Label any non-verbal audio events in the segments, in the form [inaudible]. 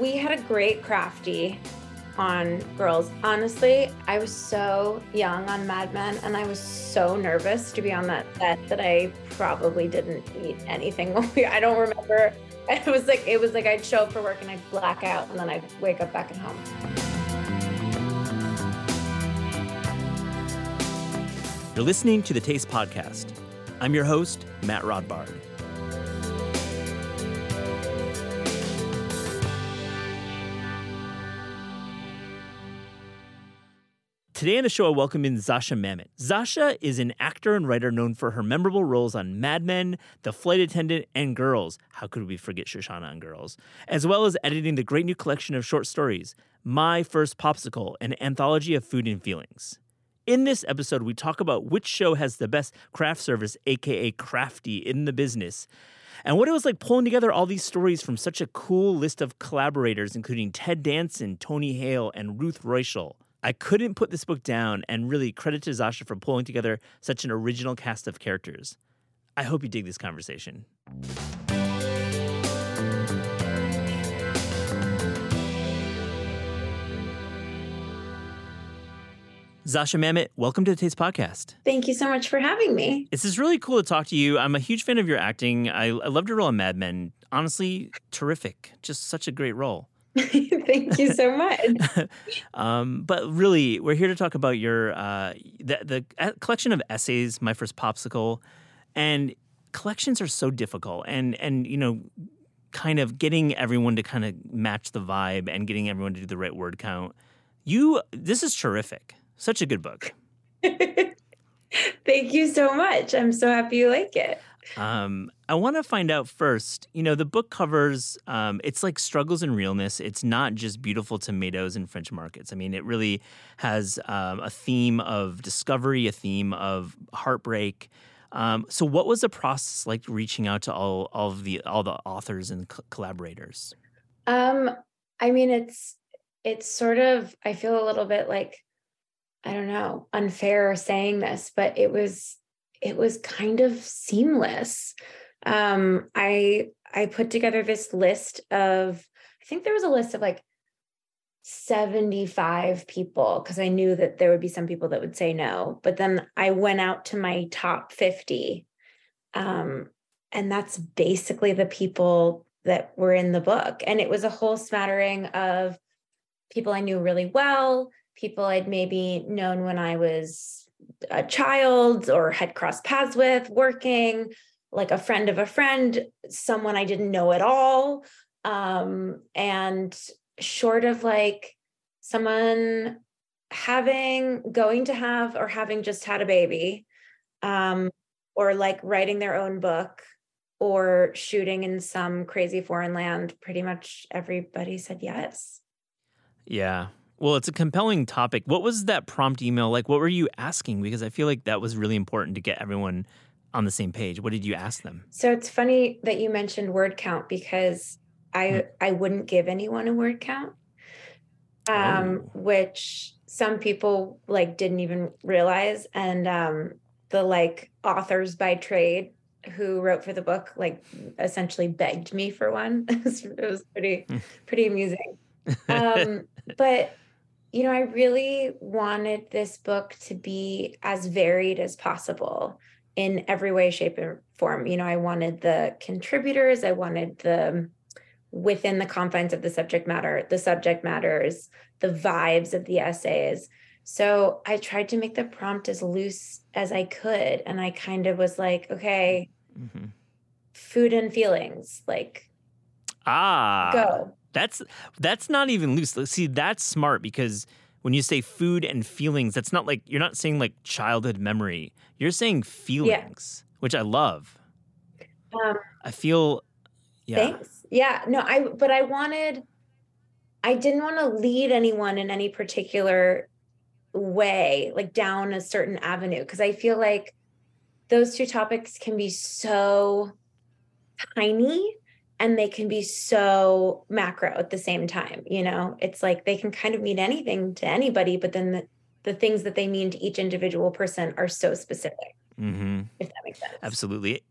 we had a great crafty on girls. Honestly, I was so young on Mad Men and I was so nervous to be on that set that I probably didn't eat anything. [laughs] I don't remember. It was like it was like I'd show up for work and I'd black out and then I'd wake up back at home. You're listening to the Taste Podcast. I'm your host, Matt Rodbard. Today on the show, I welcome in Zosia Mamet. Zosia is an actor and writer known for her memorable roles on Mad Men, The Flight Attendant, and Girls. How could we forget Shoshana and Girls? As well as editing the great new collection of short stories, My First Popsicle, an anthology of food and feelings. In this episode, we talk about which show has the best craft service, aka crafty, in the business, and what it was like pulling together all these stories from such a cool list of collaborators, including Ted Danson, Tony Hale, and Ruth Reichl. I couldn't put this book down and really credit to Zosia for pulling together such an original cast of characters. I hope you dig this conversation. Zosia Mamet, welcome to the Taste Podcast. Thank you so much for having me. This is really cool to talk to you. I'm a huge fan of your acting. I, I loved your role in Mad Men. Honestly, terrific. Just such a great role. [laughs] Thank you so much. [laughs] um, but really, we're here to talk about your uh, the the collection of essays, my first popsicle, and collections are so difficult, and and you know, kind of getting everyone to kind of match the vibe and getting everyone to do the right word count. You, this is terrific. Such a good book. [laughs] Thank you so much. I'm so happy you like it. Um, I want to find out first. You know, the book covers um, it's like struggles and realness. It's not just beautiful tomatoes in French markets. I mean, it really has um, a theme of discovery, a theme of heartbreak. Um, so, what was the process like reaching out to all, all of the all the authors and co- collaborators? Um, I mean, it's it's sort of I feel a little bit like I don't know unfair saying this, but it was it was kind of seamless. Um, I I put together this list of I think there was a list of like 75 people because I knew that there would be some people that would say no. But then I went out to my top 50. Um, and that's basically the people that were in the book. And it was a whole smattering of people I knew really well, people I'd maybe known when I was a child or had crossed paths with working, like a friend of a friend, someone I didn't know at all. Um, and short of like someone having, going to have, or having just had a baby, um, or like writing their own book or shooting in some crazy foreign land, pretty much everybody said yes. Yeah. Well, it's a compelling topic. What was that prompt email like? What were you asking? Because I feel like that was really important to get everyone on the same page. What did you ask them? So it's funny that you mentioned word count because I hmm. I wouldn't give anyone a word count. Um, oh. which some people like didn't even realize and um the like authors by trade who wrote for the book like essentially begged me for one. [laughs] it, was, pretty hmm. pretty amusing. [laughs] Um but you know, I really wanted this book to be as varied as possible in every way, shape, and form. You know, I wanted the contributors, I wanted the within the confines of the subject matter, the subject matters, the vibes of the essays. So I tried to make the prompt as loose as I could. And I kind of was like, okay, mm-hmm. food and feelings, like, ah, go. That's that's not even loose. See, that's smart because when you say food and feelings, that's not like you're not saying like childhood memory. You're saying feelings, yeah. which I love. Um, I feel yeah. Thanks. Yeah. No, I but I wanted I didn't want to lead anyone in any particular way, like down a certain avenue, because I feel like those two topics can be so tiny and they can be so macro at the same time you know it's like they can kind of mean anything to anybody but then the, the things that they mean to each individual person are so specific mm-hmm. if that makes sense absolutely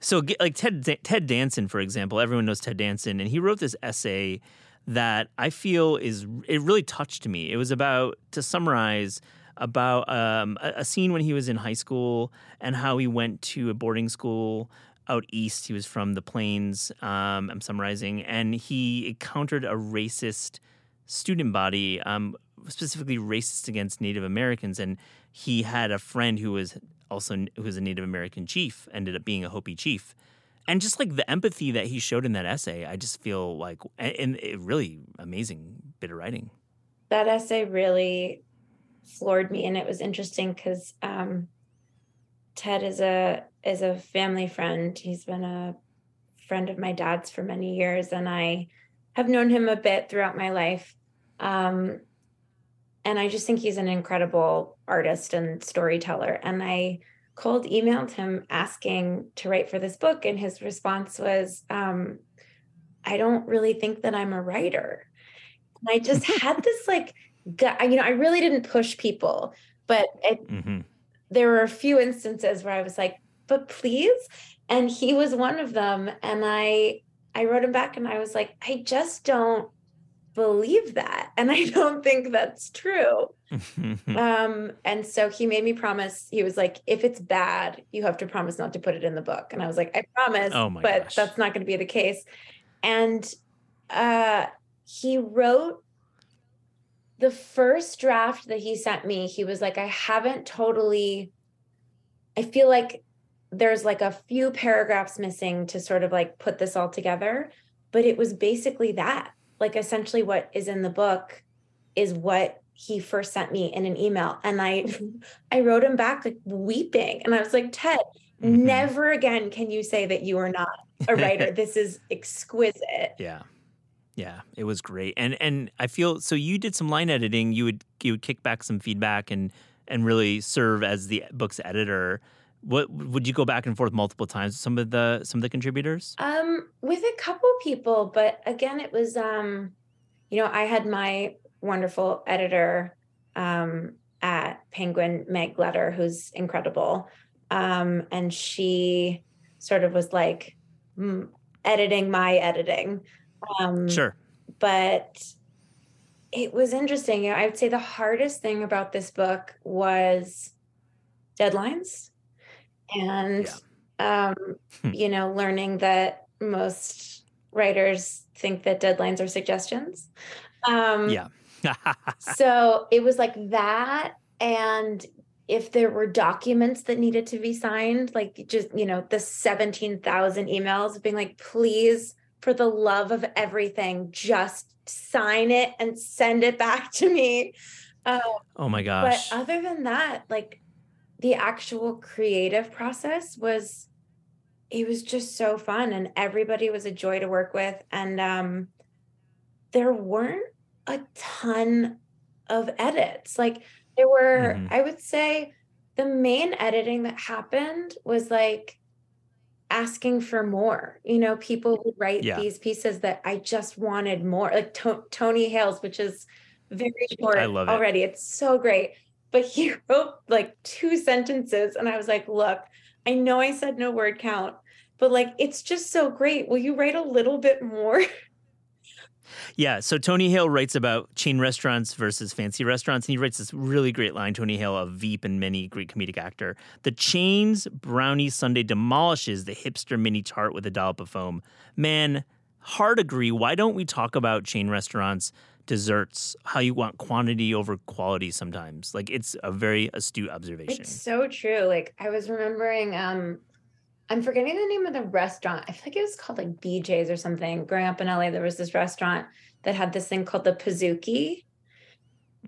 so like ted ted danson for example everyone knows ted danson and he wrote this essay that I feel is it really touched me. It was about to summarize about um, a, a scene when he was in high school and how he went to a boarding school out east. He was from the plains. Um, I'm summarizing, and he encountered a racist student body, um, specifically racist against Native Americans, and he had a friend who was also who was a Native American chief, ended up being a Hopi chief. And just like the empathy that he showed in that essay, I just feel like, and it really amazing bit of writing. That essay really floored me, and it was interesting because um, Ted is a is a family friend. He's been a friend of my dad's for many years, and I have known him a bit throughout my life. Um, and I just think he's an incredible artist and storyteller. And I cold emailed him asking to write for this book, and his response was, um, "I don't really think that I'm a writer." And I just [laughs] had this like, you know, I really didn't push people, but it, mm-hmm. There were a few instances where I was like, "But please," and he was one of them. And I, I wrote him back, and I was like, "I just don't." believe that and [laughs] i don't think that's true [laughs] um and so he made me promise he was like if it's bad you have to promise not to put it in the book and i was like i promise oh but gosh. that's not going to be the case and uh he wrote the first draft that he sent me he was like i haven't totally i feel like there's like a few paragraphs missing to sort of like put this all together. But it was basically that. Like essentially what is in the book is what he first sent me in an email. And i [laughs] i wrote him back like weeping. And i was like ted mm-hmm. never again can you say that you are not a writer. [laughs] This is exquisite. Yeah yeah it was great and and i feel so you did some line editing you would you would kick back some feedback and and really serve as the book's editor what would you go back and forth multiple times with some of the some of the contributors? Um, with a couple people, but again, it was um, you know, I had my wonderful editor um at Penguin, Meg Leder, who's incredible. Um, and she sort of was like mm, editing my editing. Um, sure. But it was interesting. I would say the hardest thing about this book was deadlines and yeah. um, hmm. you know learning that most writers think that deadlines are suggestions um, yeah [laughs] so it was like that and if there were documents that needed to be signed like just you know the 17,000 emails being like please for the love of everything just sign it and send it back to me. Uh, oh my gosh. but other than that like the actual creative process was it was just so fun and everybody was a joy to work with and um there weren't a ton of edits. Like there were mm-hmm. i would say the main editing that happened was like asking for more. You know people who write yeah. these pieces that i just wanted more like to- tony hales which is very short I love it. already. It's so great. But he [laughs] wrote like two sentences and i was like look i know i said no word count but like it's just so great. Will you write a little bit more [laughs] yeah so tony hale writes about chain restaurants versus fancy restaurants and he writes this really great line tony hale a veep and many great comedic actor the chain's brownie sundae demolishes the hipster mini tart with a dollop of foam man hard agree why don't we talk about chain restaurants desserts, how you want quantity over quality sometimes. Like it's a very astute observation. It's so true. Like I was remembering um I'm forgetting the name of the restaurant. I feel like it was called like BJ's or something. Growing up in LA, there was this restaurant that had this thing called the Pizookie,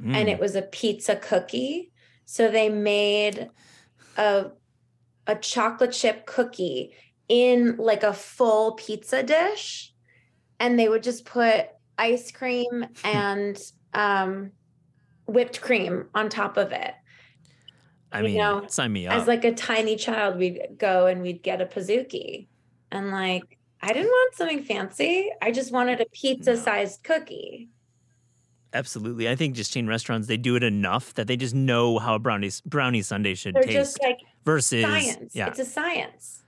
Mm. And it mm. was a pizza cookie. So they made a a chocolate chip cookie in like a full pizza dish and they would just put ice cream [laughs] and um, whipped cream on top of it. I mean, you know, sign me up. As like a tiny child, we'd go and we'd get a Pizookie, and like I didn't want something fancy. I just wanted a pizza-sized no. cookie. Absolutely, I think just chain restaurants they do it enough that they just know how a brownie brownie sundae should They're taste. Just like versus science. Yeah, it's a science.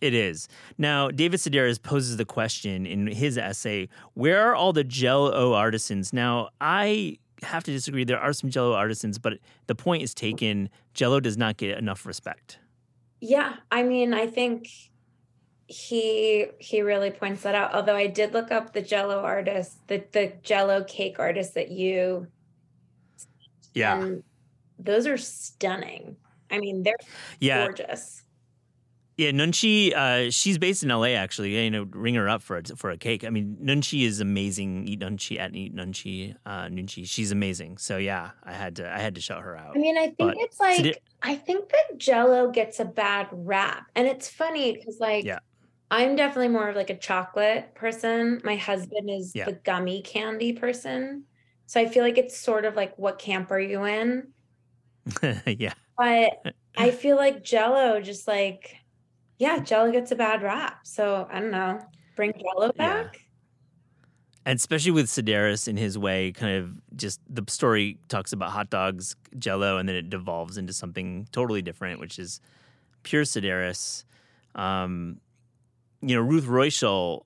It is. Now, David Sedaris poses the question in his essay where are all the Jello artisans? Now, I have to disagree. There are some Jello artisans, but the point is taken. Jello does not get enough respect. Yeah. I mean, I think he he really points that out although i did look up the jello artist the the jello cake artist that you yeah those are stunning i mean they're yeah. gorgeous yeah, Nunchi, uh, she's based in LA actually. You know, ring her up for a, for a cake. I mean, Nunchi is amazing. Eat Nunchi at Eat Nunchi, uh, Nunchi. She's amazing. So yeah, I had to I had to shout her out. I mean, I think but, it's like so I think that Jello gets a bad rap, and it's funny because like yeah. I'm definitely more of like a chocolate person. My husband is yeah. the gummy candy person. So I feel like it's sort of like what camp are you in? [laughs] yeah. But [laughs] I feel like Jello just like yeah, Jello gets a bad rap. So I don't know. Bring Jello back. Yeah. And especially with Sedaris in his way, kind of just the story talks about hot dogs, Jello, and then it devolves into something totally different, which is pure Sedaris. Um, you know, Ruth Reichl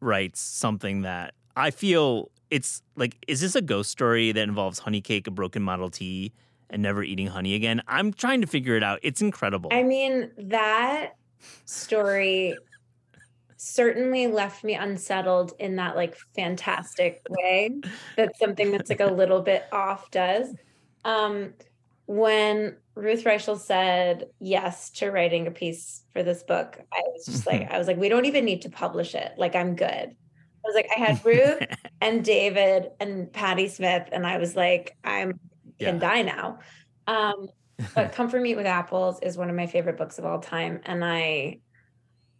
writes something that I feel it's like, is this a ghost story that involves honey cake, a broken Model T, and never eating honey again? I'm trying to figure it out. It's incredible. I mean, that story certainly left me unsettled in that like fantastic way that something that's like a little bit off does. Um, when Ruth Reichl said yes to writing a piece for this book, I was just like, I was like, we don't even need to publish it. Like, I'm good. I was like, I had [laughs] Ruth and David and Patti Smith, and I was like, I'm can die now. Um, but Comfort Me with Apples is one of my favorite books of all time, and I,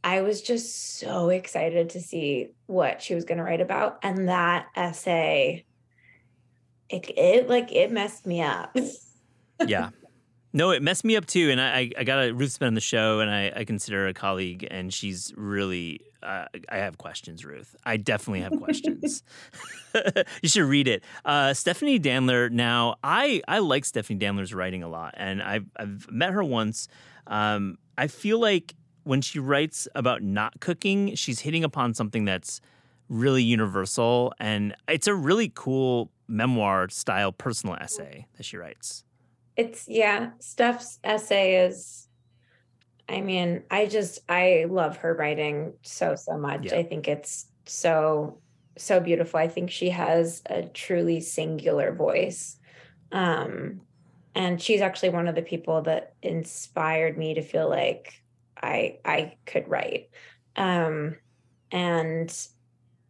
I was just so excited to see what she was going to write about, and that essay, it, it like it messed me up. [laughs] yeah, no, it messed me up too. And I, I got a Ruth's been on the show, and I, I consider her a colleague, and she's really. Uh, I have questions, Ruth. I definitely have questions. [laughs] [laughs] you should read it. Uh, Stephanie Danler. Now, I I like Stephanie Danler's writing a lot, and I've I've met her once. Um, I feel like when she writes about not cooking, she's hitting upon something that's really universal, and it's a really cool memoir style personal essay that she writes it's yeah steph's essay is i mean i just i love her writing so so much. Yeah. i think it's so so beautiful. I think she has a truly singular voice. Um and she's actually one of the people that inspired me to feel like i i could write. Um and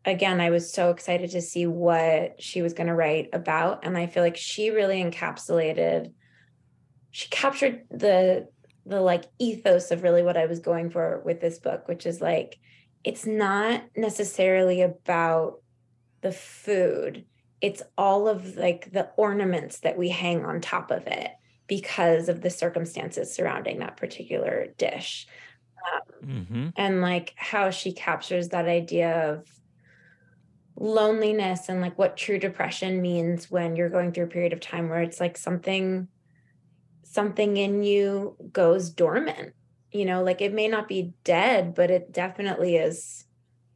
again i was so excited to see what she was going to write about and i feel like she really encapsulated she captured the the like ethos of really what I was going for with this book, which is like it's not necessarily about the food. It's all of like the ornaments that we hang on top of it because of the circumstances surrounding that particular dish. Um, mm-hmm. And like how she captures that idea of loneliness and like what true depression means when you're going through a period of time where it's like something something in you goes dormant you know like it may not be dead but it definitely is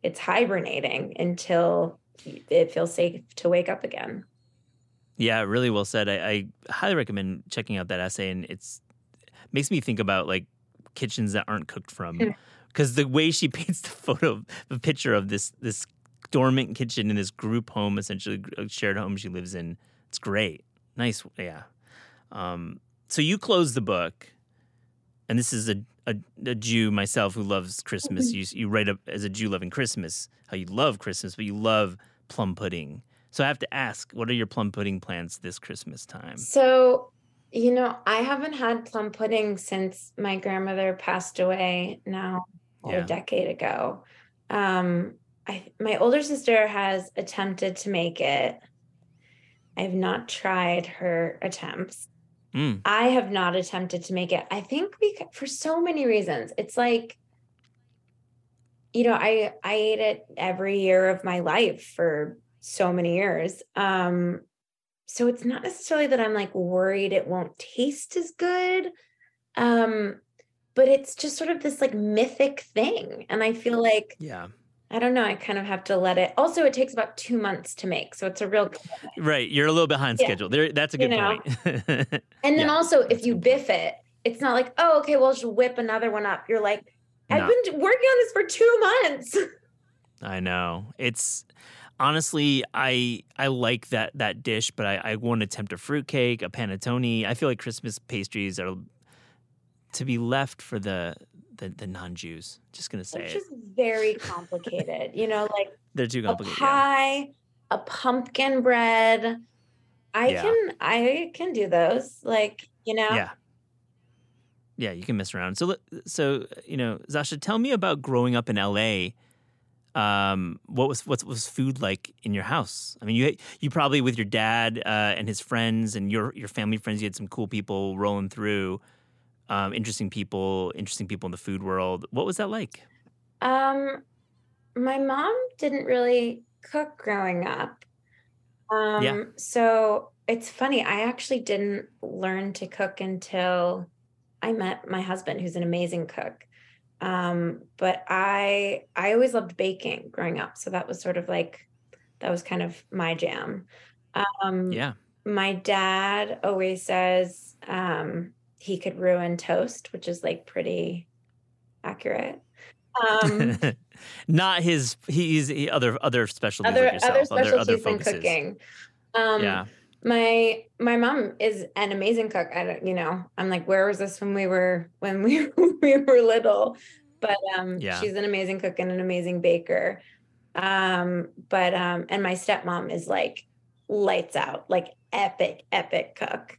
it's hibernating until it feels safe to wake up again. Yeah really well said. I, I highly recommend checking out that essay and it's makes me think about like kitchens that aren't cooked from because hmm. the way she [laughs] paints the photo the picture of this this dormant kitchen in this group home essentially a shared home she lives in it's great. Nice yeah. Um, so you close the book, and this is a, a, a Jew myself who loves Christmas. Mm-hmm. You, you write up as a Jew loving Christmas, how you love Christmas, but you love plum pudding. So I have to ask, what are your plum pudding plans this Christmas time? So, you know, I haven't had plum pudding since my grandmother passed away now yeah. a decade ago. Um, I, my older sister has attempted to make it. I have not tried her attempts. Mm. I have not attempted to make it. I think because for so many reasons. It's like you know, I I ate it every year of my life for so many years. Um so it's not necessarily that I'm like worried it won't taste as good. Um but it's just sort of this like mythic thing. And I feel like, Yeah. I don't know, I kind of have to let it. Also, it takes about two months to make. So it's a real, Right. You're a little behind Yeah. schedule. There that's a You good know. point. [laughs] and then Yeah, also if that's you good point. biff it, it's not like, oh, okay, well, just whip another one up. You're like, I've No. been working on this for two months. [laughs] I know. It's honestly I I like that that dish, but I, I won't attempt a fruitcake, a panettone. I feel like Christmas pastries are to be left for the the, the non Jews. Just gonna say It's it. just very complicated. you know, like [laughs] They're too a complicated. yeah. pie, a pumpkin bread. I Yeah. can I can do those. Like, you know, Yeah. Yeah, you can mess around. So, so you know, Zosia, tell me about growing up in LA. Um, what was what was food like in your house? I mean, you you probably with your dad uh, and his friends and your your family friends, you had some cool people rolling through, um, interesting people, interesting people in the food world. What was that like? Um, my mom didn't really cook growing up. Um, so it's funny, I actually didn't learn to cook until I met my husband, who's an amazing cook. Um, but I I always loved baking growing up. So that was sort of like that was kind of my jam. Um, Yeah, my dad always says um, he could ruin toast, which is like pretty accurate. Um, [laughs] not his. He's he, other other specialties other like yourself, other specialties other in focuses. cooking. Um, yeah, my my mom is an amazing cook. I don't, you know, I'm like, where was this when we were when we [laughs] we were little? But um, Yeah. she's an amazing cook and an amazing baker. Um, but um, and my stepmom is like lights out, like epic, epic cook.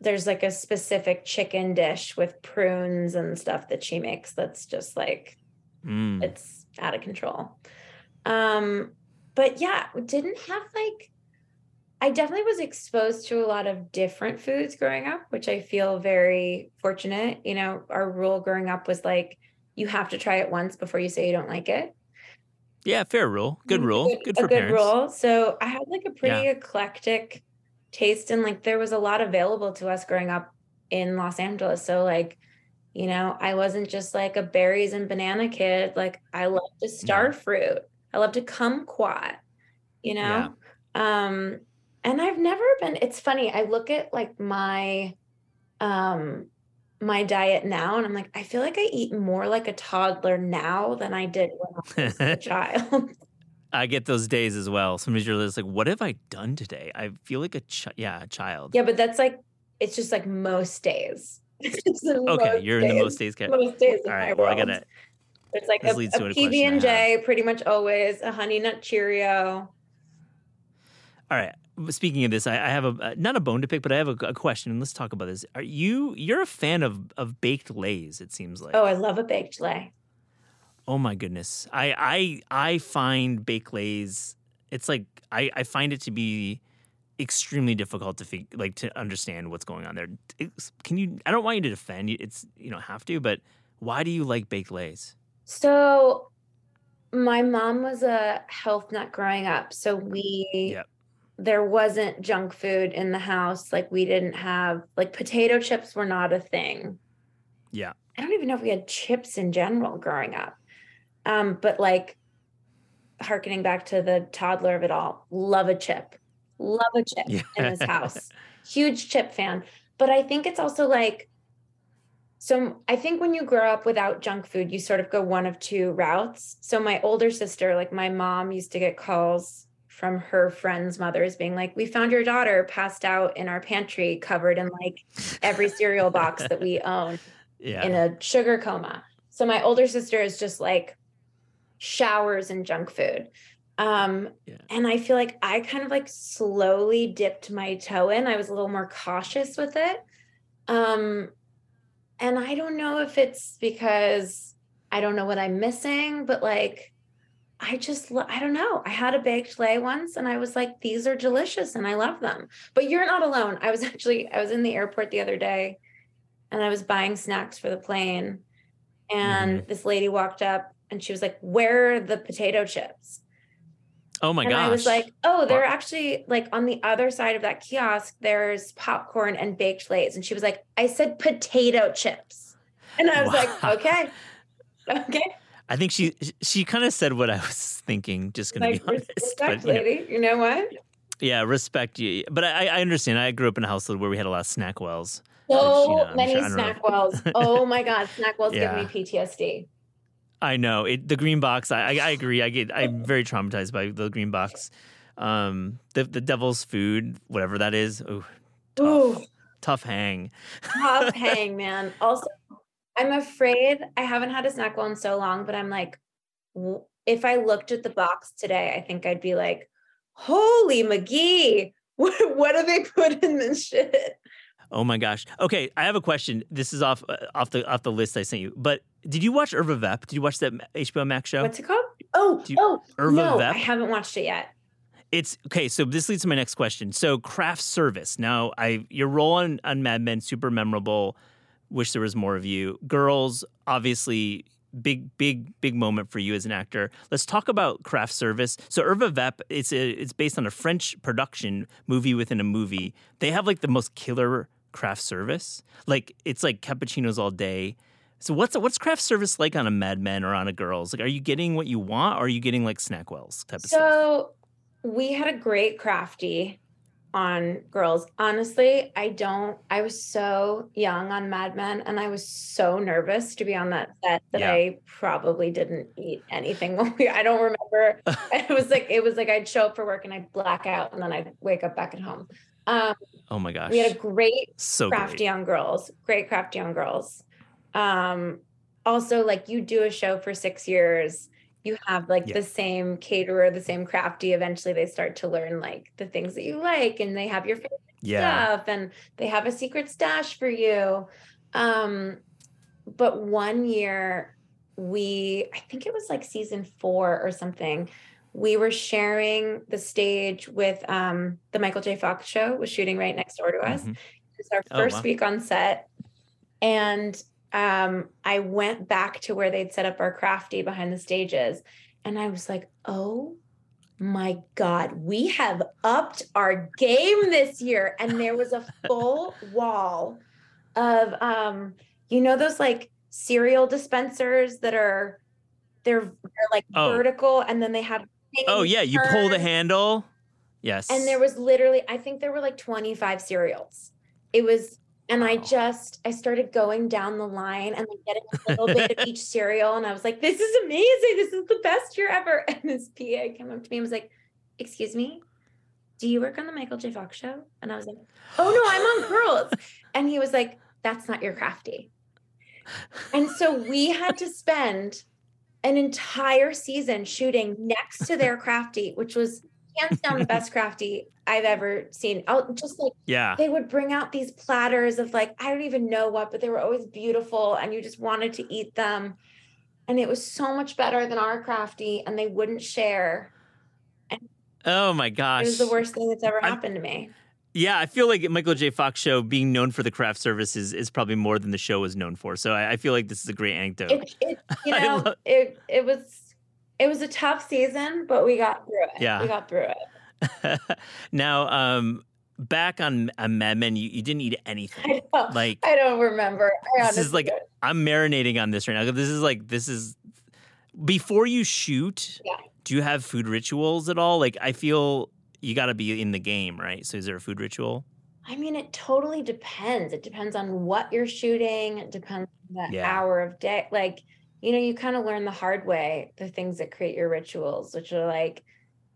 There's like a specific chicken dish with prunes and stuff that she makes that's just like Mm. it's out of control. Um, but yeah, we didn't have like I definitely was exposed to a lot of different foods growing up, which I feel very fortunate. You know, our rule growing up was like you have to try it once before you say you don't like it. yeah. Fair rule. Good Mm, rule. Good for a good parents. rule. So I had like a pretty eclectic taste, and like there was a lot available to us growing up in Los Angeles. So like, you know, I wasn't just like a berries and banana kid. Like I loved to star fruit. I loved to kumquat. You know, um, and I've never been. It's funny. I look at like my, um, my diet now, and I'm like, I feel like I eat more like a toddler now than I did when I was a [laughs] child. I get those days as well. Sometimes you're just like, what have I done today? I feel like a chi- yeah, a child. Yeah, but that's like it's just like most days. [laughs] It's just the Okay, you're in the most days category. most days. All right. Well, I gotta. It's like a, leads a a PB and J, pretty much always a honey nut Cheerio. All right. Speaking of this, I, I have a not a bone to pick, but I have a, a question. Let's talk about this. Are you you're a fan of of baked lays? It seems like. Oh, I love a baked lay. Oh my goodness. I I I find baked lays. It's like I I find it to be extremely difficult to fig- like to understand what's going on there. It's- can you? I don't want you to defend. You- It's you don't have to, but why do you like baked lays? So my mom was a health nut growing up. So we Yep. there wasn't junk food in the house. Like we didn't have like potato chips were not a thing. Yeah. I don't even know if we had chips in general growing up. Um, but like harkening back to the toddler of it all, love a chip. Love a chip Yeah. in this [laughs] house. Huge chip fan. But I think it's also like so I think when you grow up without junk food, you sort of go one of two routes. So my older sister, like my mom used to get calls from her friends' mothers being like, "We found your daughter passed out in our pantry covered in like every cereal box that we own." [laughs] Yeah. in a sugar coma. So my older sister is just like showers in junk food. Um, Yeah. and I feel like I kind of like slowly dipped my toe in. I was a little more cautious with it. Um, and I don't know if it's because I don't know what I'm missing, but like I just I don't know. I had a baked lay once and I was like these are delicious and I love them. But you're not alone. I was [laughs] actually I was in the airport the other day and I was buying snacks for the plane. And this lady walked up and she was like, Where are the potato chips? oh my and gosh. I was like, Oh, they're actually like on the other side of that kiosk, there's popcorn and baked lays. And she was like, I said potato chips. And I was wow. like, okay, okay. I think she she kind of said what I was thinking. Just gonna like, be honest, respect, but, lady. You know, you know what? Yeah, respect you. But I, I understand. I grew up in a household where we had a lot of SnackWells. So which, you know, many sure, SnackWells. oh my [laughs] God, SnackWells yeah. give me PTSD. I know it. The green box. I, I, I agree. I get. I'm very traumatized by the green box. Um, the the devil's food, whatever that is. Ooh, tough, Ooh. tough hang. tough [laughs] hang, man. Also, I'm afraid I haven't had a snack SnackWell in so long, but I'm like, if I looked at the box today, I think I'd be like, "Holy McGee, [laughs] what what do they put in this shit?" Oh my gosh. Okay, I have a question. This is off uh, off the off the list I sent you. But did you watch Irma Vep? Did you watch that HBO Max show? What's it called? Oh, you, oh, Irma no, Vep? I haven't watched it yet. It's okay. So this leads to my next question. So craft service. Now, I your role on, on Mad Men super memorable. Wish there was more of you. Girls, obviously, big, big, big moment for you as an actor. Let's talk about craft service. So Irma Vep, it's a, it's based on a French production movie within a movie. They have like the most killer craft service. Like it's like cappuccinos all day. So what's what's craft service like on a Mad Men or on a Girls? Like, are you getting what you want, or are you getting like SnackWells type of stuff? So we had a great crafty on Girls. Honestly, I don't. I was so young on Mad Men, and I was so nervous to be on that set that yeah. I probably didn't eat anything. [laughs] I don't remember. [laughs] it was like it was like I'd show up for work and I'd black out, and then I'd wake up back at home. Um, oh my gosh. We had a great so crafty great. young girls, great crafty on girls. Um, also, like you do a show for six years, you have like yeah. the same caterer, the same crafty. Eventually, they start to learn like the things that you like, and they have your favorite yeah. stuff, and they have a secret stash for you. Um, but one year, we, I think it was like season four or something we were sharing the stage with um, the Michael J. Fox show was shooting right next door to us. Mm-hmm. It was our oh, first oh, wow. week on set. And um, I went back to where they'd set up our crafty behind the stages. And I was like, oh my God, we have upped our game this year. And there was a [laughs] full wall of, um, you know, those like cereal dispensers that are, they're, they're like oh. vertical and then they have Oh yeah, you pull the handle. Yes. And there was literally, I think there were like 25 cereals. It was, and wow. I just, I started going down the line and like getting a little bit of [laughs] each cereal. And I was like, this is amazing. This is the best year ever. [laughs] And this PA came up to me and was like, excuse me, do you work on the Michael J. Fox show? And I was like, oh no, I'm on Girls. [laughs] And he was like, that's not your crafty. And so we had to spend an entire season shooting next to their crafty, which was hands down the best crafty I've ever seen. I'll just like yeah, they would bring out these platters of like I don't even know what, but they were always beautiful, and you just wanted to eat them. And it was so much better than our crafty, and they wouldn't share. And oh my gosh, it was the worst thing that's ever happened to me. Yeah, I feel like Michael J. Fox show being known for the craft services is is probably more than the show was known for. So I, I feel like this is a great anecdote. It, it [laughs] you know, love- it it was it was a tough season, but we got through it. Yeah, we got through it. [laughs] now, um, back on, Mad you, you didn't eat anything. I like I don't remember. I this is like don't. I'm marinating on this right now. This is like this is before you shoot. Yeah. Do you have food rituals at all? Like I feel you got to be in the game, right? So is there a food ritual? I mean, it totally depends. It depends on what you're shooting. It depends on the yeah. hour of day. Like, you know, you kind of learn the hard way the things that create your rituals, which are like,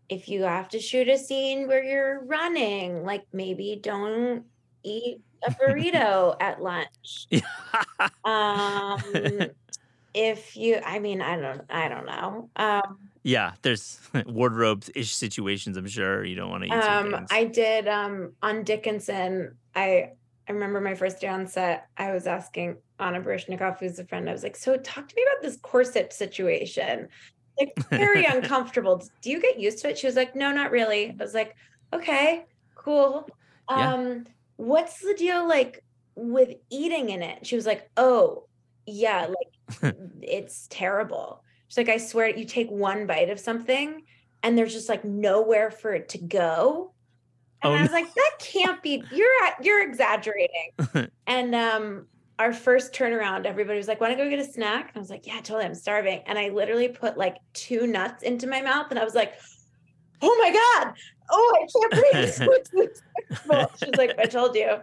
if you have to shoot a scene where you're running, like maybe don't eat a burrito [laughs] at lunch. um, [laughs] if you, I mean, I don't, I don't know. Um, yeah, there's [laughs] wardrobe ish situations. I'm sure you don't want to. Um, I did um on Dickinson. I I remember my first day on set. I was asking Anna Baryshnikov, who's a friend. I was like, "So, talk to me about this corset situation. Like, very [laughs] uncomfortable. Do you get used to it?" She was like, "No, not really." I was like, "Okay, cool. Um, yeah. what's the deal like with eating in it?" She was like, "Oh, yeah, like [laughs] it's terrible." She's like, I swear, you take one bite of something and there's just like nowhere for it to go. And oh, I was no. like, that can't be, you're you're exaggerating. [laughs] and um, our first turnaround, everybody was like, "Want to go get a snack?" And I was like, "Yeah, totally. I'm starving." And I literally put like two nuts into my mouth, and I was like, "Oh my god! Oh, I can't breathe." [laughs] She's like, "I told you,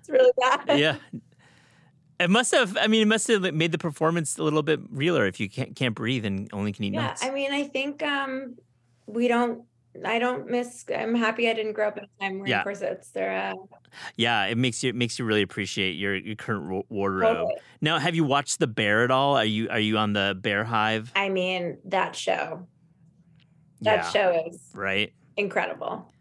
it's really bad." Yeah. It must have. I mean, it must have made the performance a little bit realer if you can't can't breathe and only can eat yeah, nuts. I mean, I think um, we don't. I don't miss. I'm happy I didn't grow up in a time wearing Yeah. corsets. They're uh, yeah, it makes you it makes you really appreciate your your current wardrobe. totally. Now, have you watched The Bear at all? Are you are you on the Bear Hive? I mean, that show. That yeah, show is right. incredible.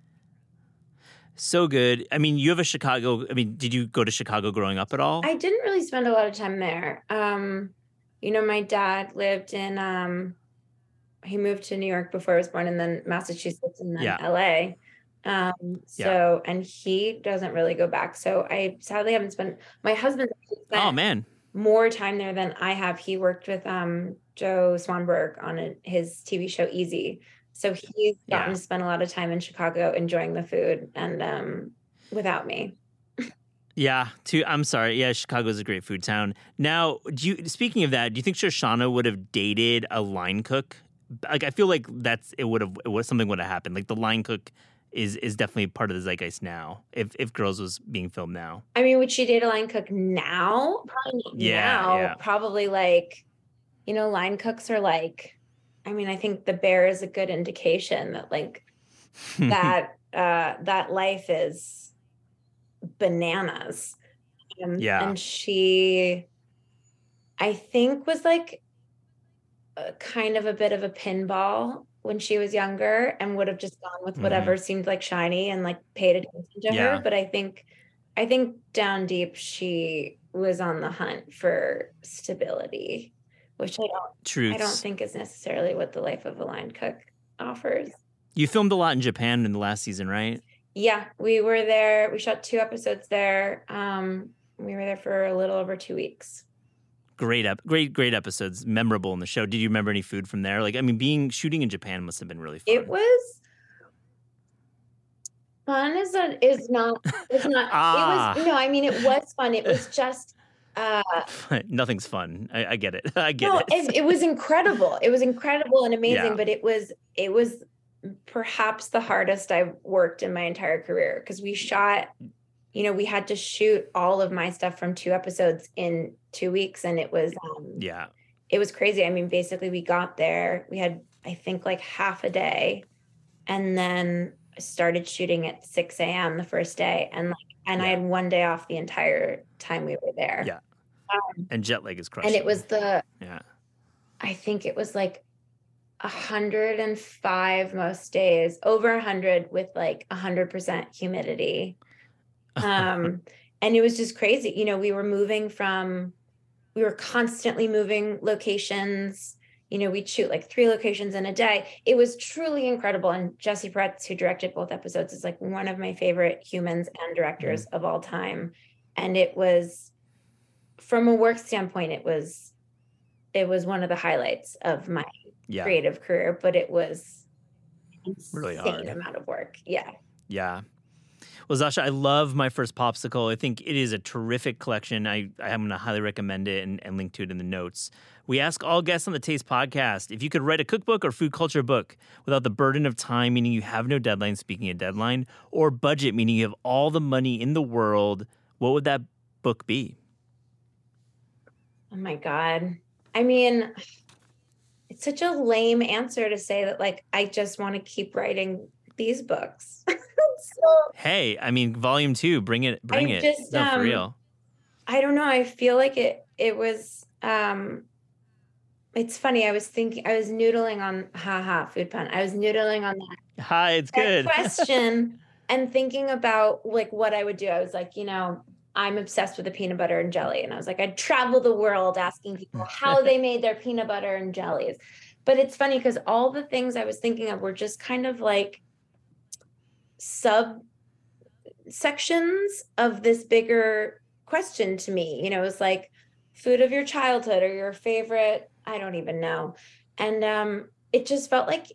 So good. I mean, you have a Chicago. I mean, did you go to Chicago growing up at all? I didn't really spend a lot of time there. Um, you know, my dad lived in um he moved to New York before I was born and then Massachusetts and then Yeah. LA. Um, so and he doesn't really go back. So I sadly haven't spent my husband spent oh man. more time there than I have. He worked with um Joe Swanberg on a, his TV show Easy. So he's gotten Yeah. to spend a lot of time in Chicago enjoying the food and um without me. Yeah, too. I'm sorry. Yeah, Chicago's a great food town. Now, do you? Speaking of that, do you think Shoshana would have dated a line cook? Like, I feel like that's it would have it was something would have happened. Like the line cook is is definitely part of the zeitgeist now. If if Girls was being filmed now, I mean, would she date a line cook now? Probably Yeah, now. yeah. Probably like, you know, line cooks are like, I mean, I think the bear is a good indication that like [laughs] that uh that life is bananas. Um, Yeah. And she I think was like kind of a bit of a pinball when she was younger and would have just gone with Mhm. whatever seemed like shiny and like paid attention to Yeah. her. But I think I think down deep she was on the hunt for stability, which I don't Truths. I don't think is necessarily what the life of a line cook offers. you filmed a lot in Japan in the last season, right? Yeah, we were there. We shot two episodes there. Um, we were there for a little over two weeks. Great up, great, great episodes, memorable in the show. Did you remember any food from there? Like, I mean, being shooting in Japan must have been really fun. It was fun. Is that is not? It's not. Ah. It was no. I mean, it was fun. It was [laughs] just. Uh, Nothing's fun. I, I get it. [laughs] I get no, it. it, it was incredible. It was incredible and amazing. Yeah. But it was it was perhaps the hardest I've worked in my entire career because we shot. You know, we had to shoot all of my stuff from two episodes in two weeks, and it was um, yeah. it was crazy. I mean, basically, we got there. We had, I think, like half a day, and then started shooting at six a.m. the first day, and like, and I had one day off the entire time we were there. Yeah. And jet lag is crushing. and it was the, yeah. I think it was like a hundred and five most days, over a hundred with like a hundred percent humidity. Um, [laughs] and it was just crazy. You know, we were moving from, we were constantly moving locations. You know, we'd shoot like three locations in a day. It was truly incredible. And Jesse Peretz, who directed both episodes, is like one of my favorite humans and directors of all time. And it was, from a work standpoint, it was, it was one of the highlights of my yeah. creative career, but it was Really hard. amount of work. Yeah. Yeah. Well, Zosia, I love my first popsicle. I think it is a terrific collection. I, I'm going to highly recommend it and, and link to it in the notes. We ask all guests on the Taste podcast if you could write a cookbook or food culture book without the burden of time, meaning you have no deadline, speaking of deadline, or budget, meaning you have all the money in the world, what would that book be? Oh my God. I mean, it's such a lame answer to say that, like, I just want to keep writing these books. [laughs] so Hey, I mean, volume two, bring it, bring it. just, no, for um, real. I don't know. I feel like it, it was, um, it's funny. I was thinking, I was noodling on, haha, food pun. I was noodling on that Hi, it's that good. [laughs] question and thinking about like what I would do. I was like, you know, I'm obsessed with the peanut butter and jelly. And I was like, I'd travel the world asking people [laughs] how they made their peanut butter and jellies. But it's funny because all the things I was thinking of were just kind of like sub sections of this bigger question to me. You know, it was like food of your childhood or your favorite, I don't even know. And um it just felt like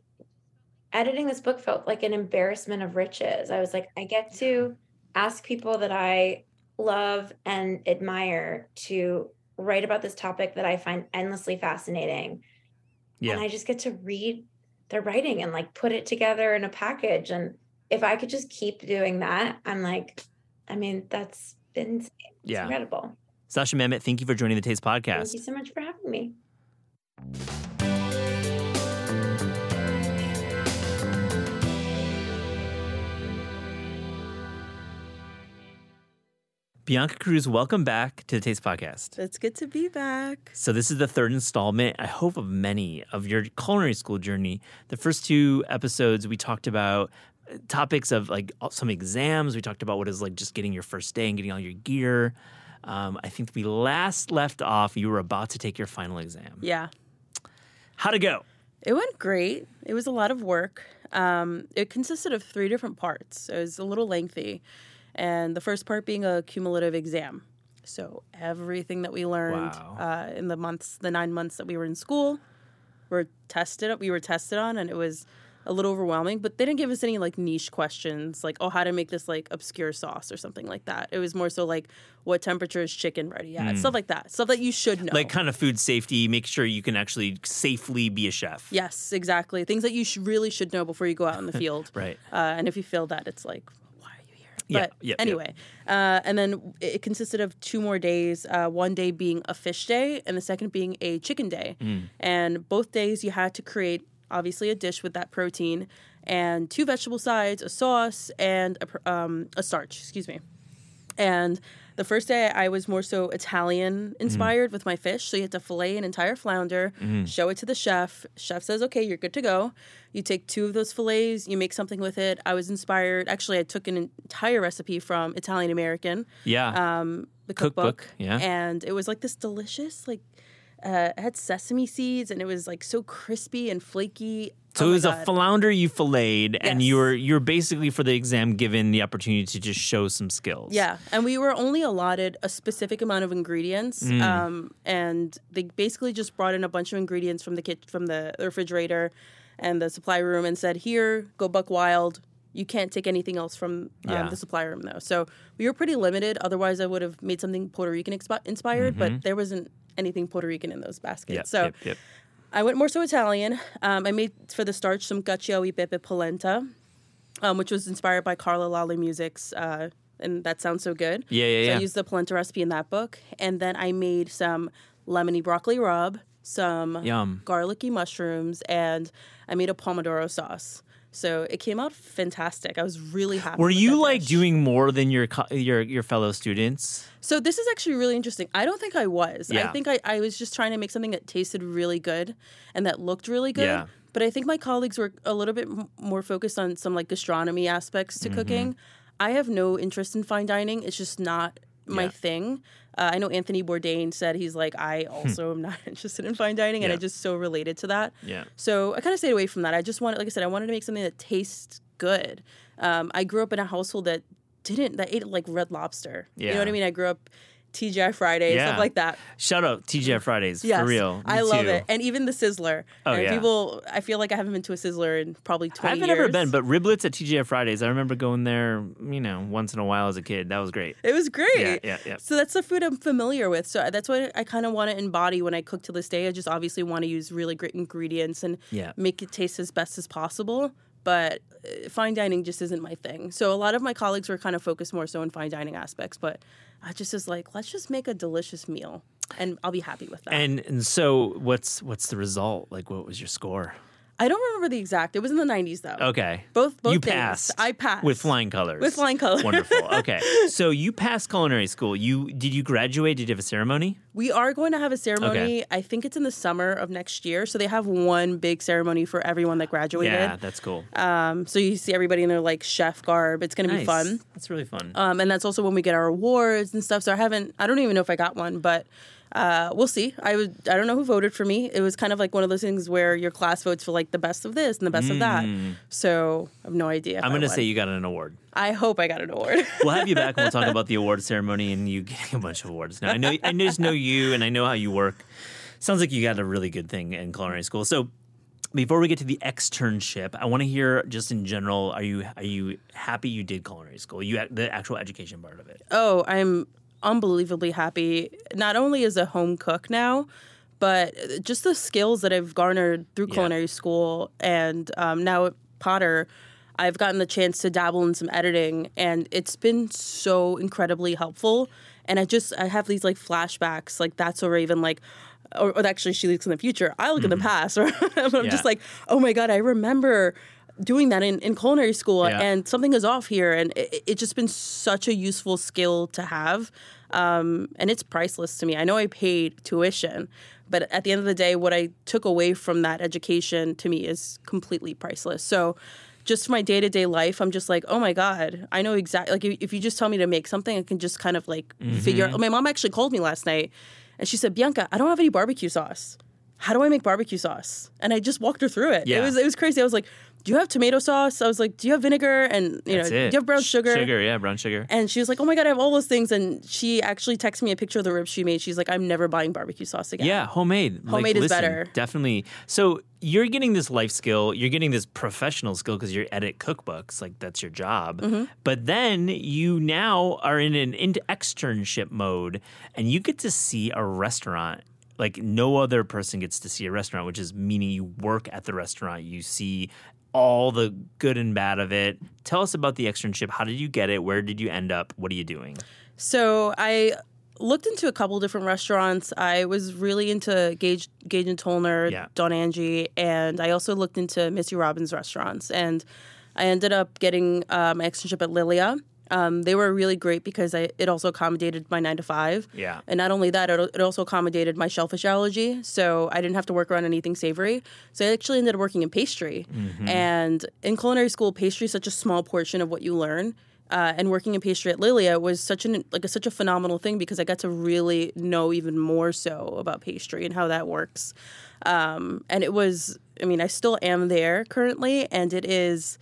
editing this book felt like an embarrassment of riches. I was like, I get to ask people that I love and admire to write about this topic that I find endlessly fascinating. Yeah. And I just get to read their writing and like put it together in a package. And if I could just keep doing that, I'm like, I mean, that's been Yeah. incredible. Sasha Mehmet, thank you for joining the Taste Podcast. Thank you so much for having me. Bianca Cruz, welcome back to the Taste Podcast. It's good to be back. So this is the third installment, I hope, of many of your culinary school journey. The first two episodes we talked about topics of like some exams. We talked about what is like just getting your first day and getting all your gear. Um, I think we last left off. You were about to take your final exam. Yeah. How'd it go? It went great. It was a lot of work. Um, it consisted of three different parts. It was a little lengthy. And the first part being a cumulative exam. So everything that we learned Wow. uh, in the months, the nine months that we were in school, were tested. We were tested on, and it was a little overwhelming. But they didn't give us any like niche questions, like oh, how to make this like obscure sauce or something like that. It was more so like what temperature is chicken ready at, stuff like that, stuff that you should know. Like kind of food safety. Make sure you can actually safely be a chef. Yes, exactly. Things that you sh- really should know before you go out in the [laughs] field. Right. Uh, and if you fail that, it's like, why are you here? Yeah, But yep, yep. anyway, Uh, and then it consisted of two more days. Uh, one day being a fish day, and the second being a chicken day. Mm. And both days you had to create obviously a dish with that protein and two vegetable sides, a sauce, and a, um, a starch. Excuse me. And the first day I was more so Italian inspired with my fish. So you had to fillet an entire flounder, show it to the chef. Chef says, okay, you're good to go. You take two of those fillets, you make something with it. I was inspired. Actually, I took an entire recipe from Italian American, Yeah. um, the Cookbook, cookbook. yeah. And it was like this delicious, like, uh, it had sesame seeds and it was like so crispy and flaky. So Oh it was a flounder you filleted, and you Yes. were you were basically for the exam given the opportunity to just show some skills. Yeah, and we were only allotted a specific amount of ingredients, Mm. um, and they basically just brought in a bunch of ingredients from the kit from the refrigerator and the supply room and said, "Here, go buck wild." You can't take anything else from um, Yeah. the supply room though, so we were pretty limited. Otherwise, I would have made something Puerto Rican expi- inspired, but there wasn't anything Puerto Rican in those baskets. Mm-hmm. Yep, so yep, yep. I went more so Italian. Um, I made for the starch some cacio e pepe polenta, um, which was inspired by Carla Lalli Music's, uh, and that sounds so good. Yeah, yeah, So yeah. I used the polenta recipe in that book, and then I made some lemony broccoli rabe, some Yum. garlicky mushrooms, and I made a pomodoro sauce. So it came out fantastic. I was really happy. Were you like dish. doing more than your your your fellow students? So this is actually really interesting. I don't think I was. Yeah. I think I, I was just trying to make something that tasted really good and that looked really good. Yeah. But I think my colleagues were a little bit m- more focused on some like gastronomy aspects Mm-hmm. to cooking. I have no interest in fine dining. It's just not my Yeah. thing. Uh, I know Anthony Bourdain said he's like, I also am not [laughs] interested in fine dining, and Hmm. Yeah. I just so related to that. Yeah. So I kind of stayed away from that. I just wanted, like I said, I wanted to make something that tastes good. Um, I grew up in a household that didn't that ate like red lobster. Yeah. You know what I mean? I grew up TGI Friday, Yeah. stuff like that. Shout out TGI Fridays Yes, for real. Me I love too. it, and even the Sizzler. Oh, and yeah. people, I feel like I haven't been to a Sizzler in probably twenty. I haven't years. ever been, but riblets at TGI Fridays. I remember going there, you know, once in a while as a kid. That was great. it was great. Yeah, yeah, yeah. So that's the food I'm familiar with. So that's what I kind of want to embody when I cook to this day. I just obviously want to use really great ingredients and Yeah. make it taste as best as possible. But uh, fine dining just isn't my thing. So a lot of my colleagues were kind of focused more so on fine dining aspects. But I just was like, let's just make a delicious meal, and I'll be happy with that. And and so what's what's the result? Like what was your score? I don't remember the exact. It was in the 90s though. Okay. Both both you days. passed. I passed with flying colors. With flying colors. Wonderful. [laughs] Okay. So you passed culinary school. You did you graduate? Did you have a ceremony? We are going to have a ceremony. Okay. I think it's in the summer of next year. So they have one big ceremony for everyone that graduated. Yeah, that's cool. Um, so you see everybody in their like chef garb. It's going to nice. be fun. That's really fun. Um, and that's also when we get our awards and stuff. So I haven't. I don't even know if I got one, but uh, we'll see. I would. I don't know who voted for me. It was kind of like one of those things where your class votes for like the best of this and the best of that. So I have no idea. I'm going to say you got an award. I hope I got an award. We'll have you back and we'll talk [laughs] about the award ceremony and you getting a bunch of awards. Now I know I just know you and I know how you work. Sounds like you got a really good thing in culinary school. So before we get to the externship, I want to hear just in general. Are you are you happy you did culinary school? You the actual education part of it. Oh, I'm unbelievably happy. Not only as a home cook now, but just the skills that I've garnered through Yeah. culinary school and um, now at Potter. I've gotten the chance to dabble in some editing, and it's been so incredibly helpful. And I just I have these like flashbacks, like that's or even like, or, or actually she looks in the future. I look in the past, [laughs] or I'm Mm-hmm. Yeah. just like, oh my god, I remember doing that in, in culinary school, Yeah. and something is off here, and it, it's just been such a useful skill to have, um, and it's priceless to me. I know I paid tuition, but at the end of the day, what I took away from that education to me is completely priceless. So. Just for my day to day life, I'm just like, oh my god, I know exactly. Like, if, if you just tell me to make something, I can just kind of like figure. Mm-hmm. out. My mom actually called me last night, and she said, Bianca, I don't have any barbecue sauce how do I make barbecue sauce? And I just walked her through it. Yeah. It was it was crazy. I was like, do you have tomato sauce? I was like, do you have vinegar? And you That's know, it. do you have brown sugar? Sugar, yeah, brown sugar. And she was like, oh my god, I have all those things. And she actually texted me a picture of the ribs she made. She's like, I'm never buying barbecue sauce again. Yeah, homemade. Like, Homemade is listen, better. Definitely. So you're getting this life skill, you're getting this professional skill because you edit cookbooks, like that's your job. Mm-hmm. But then you now are in an into externship mode, and you get to see a restaurant. Like no other person gets to see a restaurant, which is meaning you work at the restaurant. You see all the good and bad of it. Tell us about the externship. How did you get it? Where did you end up? What are you doing? So I looked into a couple different restaurants. I was really into Gage, Gage and Tollner, Yeah. Don Angie, and I also looked into Missy Robbins restaurants. And I ended up getting um, my externship at Lilia. Um, they were really great because I, it also accommodated my nine to five. Yeah. And not only that, it, it also accommodated my shellfish allergy. So I didn't have to work around anything savory. So I actually ended up working in pastry. And in culinary school, pastry is such a small portion of what you learn. Uh, and working in pastry at Lilia was such an like a, such a phenomenal thing because I got to really know even more so about pastry and how that works. Um, and it was, I mean, I still am there currently, and it is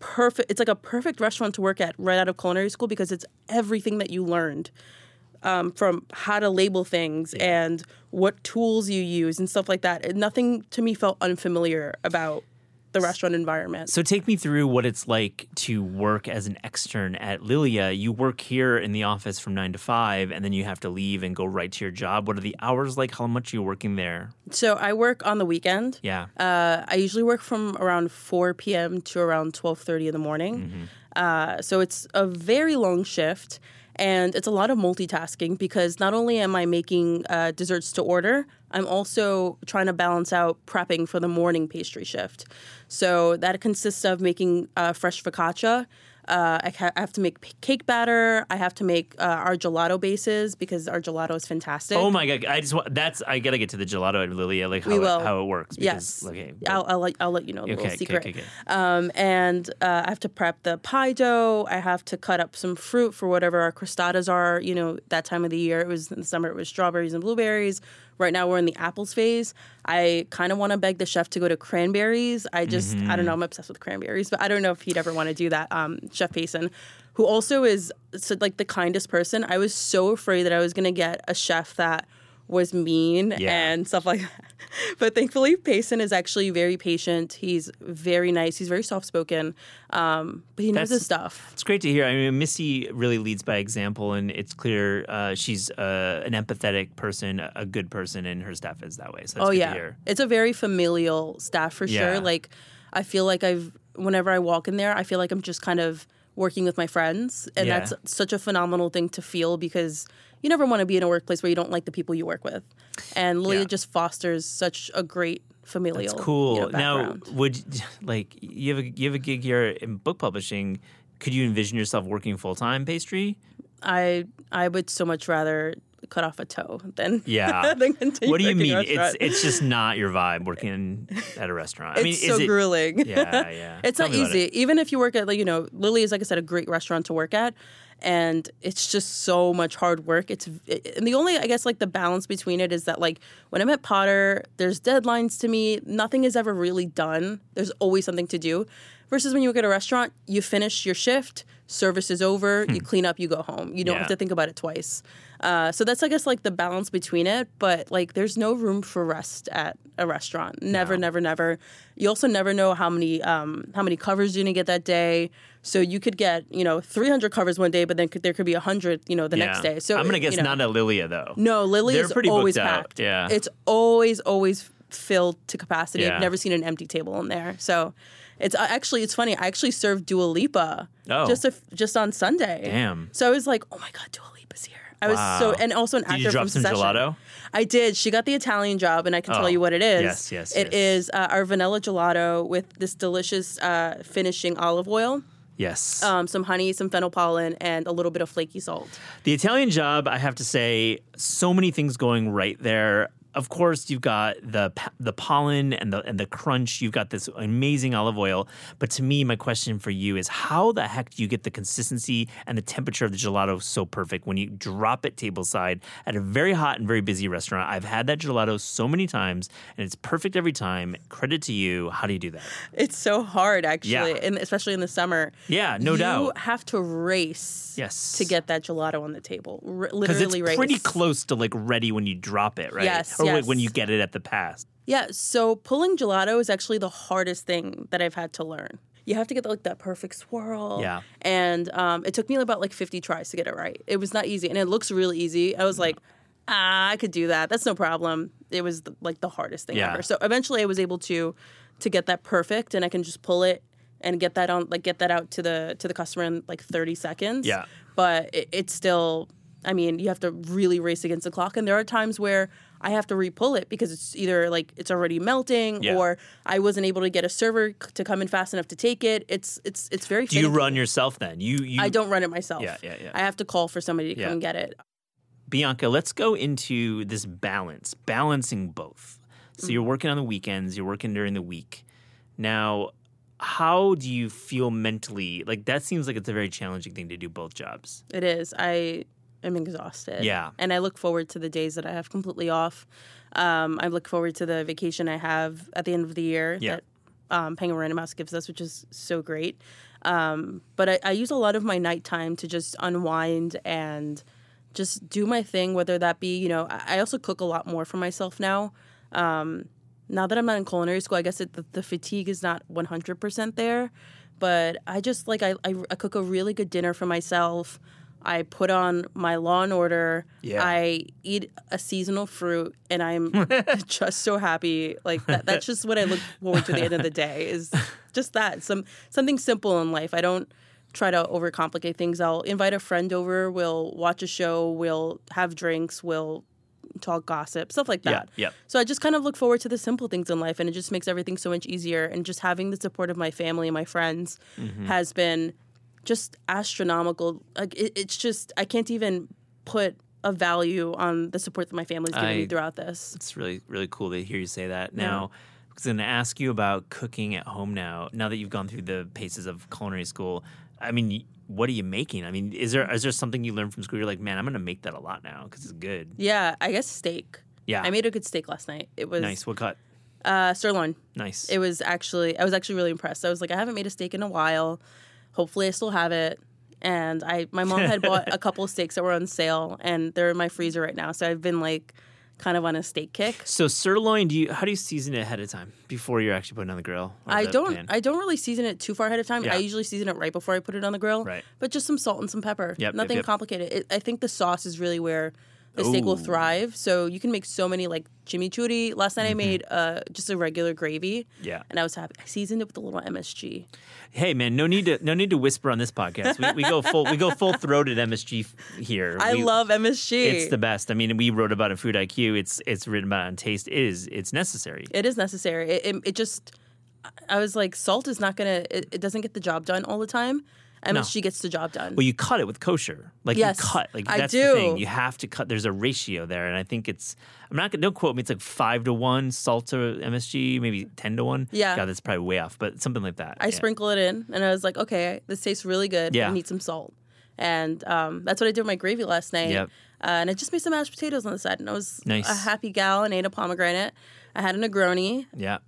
perfect. It's like a perfect restaurant to work at right out of culinary school because it's everything that you learned um, from how to label things and what tools you use and stuff like that. Nothing to me felt unfamiliar about the restaurant environment. So take me through what it's like to work as an extern at Lilia. You work here in the office from nine to five, and then you have to leave and go right to your job. What are the hours like? How much are you working there? So I work on the weekend. Yeah. Uh, I usually work from around 4 p.m. to around 12:30 in the morning. Uh, so it's a very long shift, and it's a lot of multitasking because not only am I making uh, desserts to order, I'm also trying to balance out prepping for the morning pastry shift. So that consists of making uh, fresh focaccia. Uh, I, ha- I have to make p- cake batter. I have to make uh, our gelato bases because our gelato is fantastic. Oh my god! I just want that's I gotta get to the gelato at Lilia, like how, We will. It, how it works. Because, Yes. Okay. I'll, I'll, let, I'll let you know the Okay, little secret. okay, okay. Um, and uh, I have to prep the pie dough. I have to cut up some fruit for whatever our crostadas are. You know, that time of the year. It was in the summer. It was strawberries and blueberries. Right now we're in the apples phase. I kind of want to beg the chef to go to cranberries. I just, I don't know. I'm obsessed with cranberries, but I don't know if he'd ever want to do that. Um, chef Payson, who also is so, like the kindest person. I was so afraid that I was gonna get a chef that was mean Yeah. and stuff like that. [laughs] But thankfully, Payson is actually very patient. He's very nice. He's very soft spoken, um, but he knows That's- his stuff. It's great to hear. I mean, Missy really leads by example, and it's clear uh, she's uh, an empathetic person, a good person, and her staff is that way. So that's Oh yeah, to hear. it's a very familial staff for Yeah. sure. Like, I feel like I've whenever I walk in there, I feel like I'm just kind of working with my friends, and Yeah. that's such a phenomenal thing to feel because you never want to be in a workplace where you don't like the people you work with, and Lilia Yeah. just fosters such a great familial. That's cool. you know, now, would [laughs] like you have a you have a gig here in book publishing? Could you envision yourself working full time pastry? I I would so much rather cut off a toe than Yeah. [laughs] continue. What do you mean? It's it's just not your vibe [laughs] working at a restaurant. I mean, it's so it? grueling. Yeah, yeah. [laughs] it's Tell not easy. it. Even if you work at like you know, Lilia is like I said, a great restaurant to work at, and it's just so much hard work. It's and the only I guess like the balance between it is that like when I'm at Potter, there's deadlines to meet. Nothing is ever really done. There's always something to do. Versus when you work at a restaurant, you finish your shift, Service is over, you clean up, you go home. You don't Hmm. Yeah. have to think about it twice. Uh, so that's I guess like the balance between it. But like, there's no room for rest at a restaurant. Never, No. never, never. You also never know how many um, how many covers you're gonna get that day. So you could get you know 300 covers one day, but then could, there could be 100 you know the next day. So I'm gonna you guess know. not at Lilia though. No, They're is always booked out, packed. yeah. it's always always filled to capacity. Yeah. I've never seen an empty table in there. So it's uh, actually it's funny. I actually served Dua Lipa Oh. just a, just on Sunday. Damn. So I was like, oh my god, Dua Lipa's here. I was so and also an Did actor you drop from some Succession. gelato? I did. She got the Italian job, and I can Oh, tell you what it is. yes, yes, It yes. is uh, our vanilla gelato with this delicious uh, finishing olive oil, Yes. um, some honey, some fennel pollen, and a little bit of flaky salt. The Italian job, I have to say, so many things going right there. Of course, you've got the the pollen and the and the crunch. You've got this amazing olive oil. But to me, my question for you is, how the heck do you get the consistency and the temperature of the gelato so perfect when you drop it tableside at a very hot and very busy restaurant? I've had that gelato so many times, and it's perfect every time. Credit to you. How do you do that? It's so hard, actually, Yeah. and especially in the summer. Yeah, no you doubt. You have to race Yes. to get that gelato on the table. R- Because it's race. pretty close to like ready when you drop it, right? Yes, Or like yes. when you get it at the pass. Yeah, so pulling gelato is actually the hardest thing that I've had to learn. You have to get like that perfect swirl. Yeah. And um, it took me about like 50 tries to get it right. It was not easy, and it looks really easy. I was like, ah, I could do that. That's no problem. It was the, like the hardest thing Yeah. ever. So eventually, I was able to to get that perfect, and I can just pull it and get that on like get that out to the to the customer in like 30 seconds. Yeah. But it, it's still. I mean, you have to really race against the clock, and there are times where I have to re-pull it because it's either like it's already melting, Yeah. or I wasn't able to get a server c- to come in fast enough to take it. It's it's it's very. Do you run yourself then? You you I don't run it myself. Yeah, yeah, yeah. I have to call for somebody to Yeah. come and get it. Bianca, let's go into this balance, balancing both. So Mm. you're working on the weekends, you're working during the week. Now, how do you feel mentally? Like that seems like it's a very challenging thing to do both jobs. It is. I am exhausted. Yeah. And I look forward to the days that I have completely off. Um, I look forward to the vacation I have at the end of the year Yeah. that um, Penguin Random House gives us, which is so great. Um, but I, I use a lot of my nighttime to just unwind and just do my thing, whether that be, you know, I I also cook a lot more for myself now. Um, now that I'm not in culinary school, I guess it, the, the fatigue is not 100% there. But I just like, I, I, I cook a really good dinner for myself. I put on my Law and Order. Yeah. I eat a seasonal fruit, and I'm [laughs] [laughs] just so happy. Like that, that's just what I look forward to. At the end of the day is just that some something simple in life. I don't try to overcomplicate things. I'll invite a friend over. We'll watch a show. We'll have drinks. We'll talk gossip, stuff like Yeah, that. yep. So I just kind of look forward to the simple things in life, and it just makes everything so much easier. And just having the support of my family and my friends Mm-hmm. has been just astronomical. Like it, it's just I can't even put a value on the support that my family's given me throughout this. It's really really cool to hear you say that. Now, I was going to ask you about cooking at home now. Now that you've gone through the paces of culinary school, I mean, what are you making? I mean, is there is there something you learned from school? You're like, man, I'm going to make that a lot now because it's good. Yeah, I guess steak. Yeah, I made a good steak last night. It was nice. What cut? uh, sirloin. Nice. It was actually I was actually really impressed. I was like, I haven't made a steak in a while. Hopefully, I still have it. And I, my mom had bought a [laughs] couple of steaks that were on sale, and they're in my freezer right now. So I've been like, kind of on a steak kick. so sirloin, do you how do you season it ahead of time before you're actually putting it on the grill? I the don't. pan? I don't really season it too far ahead of time. Yeah. I usually season it right before I put it on the grill. Right. But just some salt and some pepper. Yep, yep, Nothing yep. complicated. It, I think the sauce is really where the steak will thrive. So you can make so many like chimichurri. Last night I made uh, just a regular gravy. Mm-hmm. Yeah. And I was happy. I seasoned it with a little MSG. Hey man, no need to no need to whisper on this podcast. We, we go full we go full throated MSG f- here. I We- love MSG. It's the best. I mean, we wrote about it in Food IQ. It's it's written about it on Taste. It is it's necessary. It is necessary. It, it, it just, I was like, salt is not gonna. It, it doesn't get the job done all the time. MSG gets the job done. Well, you cut it with kosher. Like Yes, you cut. Like I that's the thing. You have to cut. There's a ratio there, and I think it's. I'm not gonna don't quote me. It's like five to one salt to MSG, maybe ten to one. Yeah. God, that's probably way off, but something like that. I Yeah. sprinkle it in, and I was like, okay, this tastes really good. Yeah. I need some salt, and um, that's what I did with my gravy last night. Yep. Uh, and I just made some mashed potatoes on the side, and I was Nice. a happy gal and ate a pomegranate. I had a Negroni, Yeah.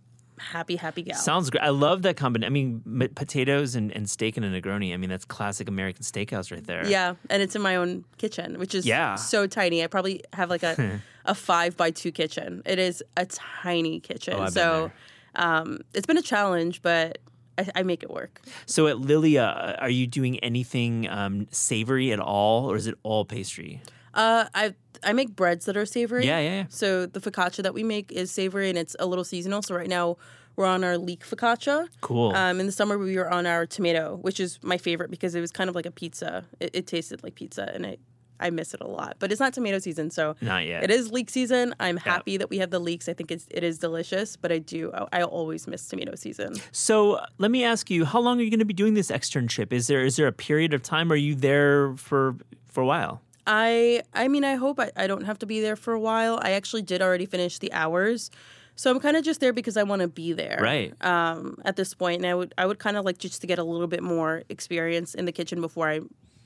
Happy, happy gal. Sounds great. I love that combination. I mean, m- potatoes and, and steak and a Negroni. I mean, that's classic American steakhouse right there. yeah, and it's in my own kitchen, which is Yeah. so tiny. I probably have like a [laughs] a five by two kitchen. It is a tiny kitchen, Oh, so um, it's been a challenge, but I, I make it work. So at Lilia, are you doing anything um, savory at all, or is it all pastry? Uh, I I make breads that are savory. Yeah, yeah, yeah. So the focaccia that we make is savory and it's a little seasonal. So right now we're on our leek focaccia. Cool. Um, in the summer we were on our tomato, which is my favorite because it was kind of like a pizza. It, it tasted like pizza, and I I miss it a lot. But it's not tomato season, so Not yet. It is leek season. I'm happy that we have the leeks. I think it's it is delicious, but I do I, I always miss tomato season. So uh, let me ask you, how long are you going to be doing this externship? Is there is there a period of time? Are you there for for a while? I I mean I hope I, I don't have to be there for a while. I actually did already finish the hours. So I'm kind of just there because I want to be there. Right. Um, at this point, and I would I would kind of like just to get a little bit more experience in the kitchen before I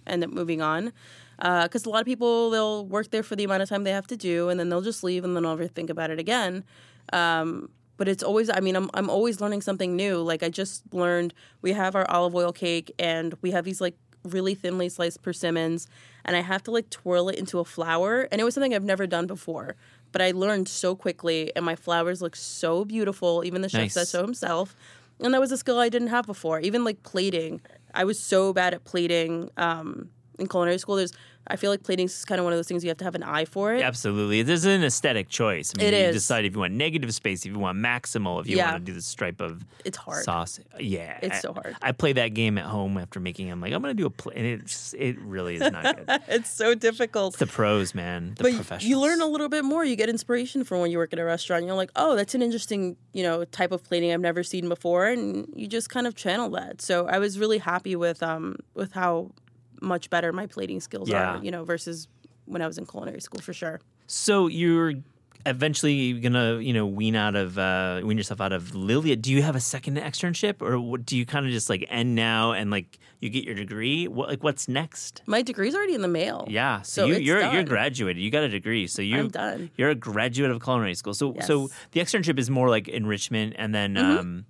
end up moving on. Because a lot of people they'll work there for the amount of time they have to do, and then they'll just leave and then never think about it again. Um, but it's always I mean I'm I'm always learning something new. Like I just learned we have our olive oil cake and we have these like really thinly sliced persimmons and I have to like twirl it into a flower. and it was something I've never done before. But I learned so quickly and my flowers look so beautiful. Even the chef Nice. says so himself. And that was a skill I didn't have before. Even like plating. I was so bad at plating um, in culinary school. There's I feel like plating is kind of one of those things you have to have an eye for it. Absolutely. There's an aesthetic choice. I mean, It you is. decide if you want negative space, if you want maximal, if you Yeah. want to do the stripe of It's hard. sauce. Yeah. It's I- so hard. I play that game at home after making. I'm like, I'm going to do a play. And it's it really is not good. [laughs] it's so difficult. It's the pros, man. The but professionals. you learn a little bit more. You get inspiration from when you work at a restaurant. You're like, oh, that's an interesting, you know, type of plating I've never seen before, and you just kind of channel that. So I was really happy with um with how much better my plating skills Yeah. are, you know, versus when I was in culinary school for sure. So you're eventually gonna, you know, wean out of uh, wean yourself out of Lilia. Do you have a second externship, or what, do you kind of just like end now and like you get your degree? What like what's next? My degree's already in the mail. Yeah, so, So you, it's you're you're graduated. You got a degree, so you I'm done. You're a graduate of culinary school. So so the externship is more like enrichment, and then Mm-hmm. um,